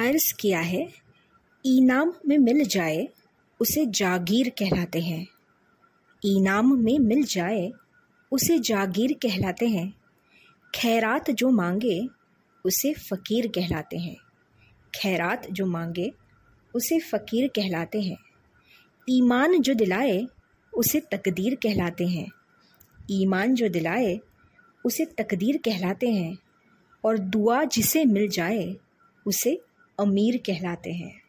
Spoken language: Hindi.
अर्ज़ किया है, इनाम में मिल जाए, उसे जागीर कहलाते हैं। इनाम में मिल जाए, उसे जागीर कहलाते हैं। खैरात जो मांगे, उसे फ़कीर कहलाते हैं। खैरात जो मांगे, उसे फ़कीर कहलाते हैं। ईमान जो दिलाए, उसे तकदीर कहलाते हैं। ईमान जो दिलाए, उसे तकदीर कहलाते हैं। और दुआ जिसे मिल जाए, उसे अमीर कहलाते हैं।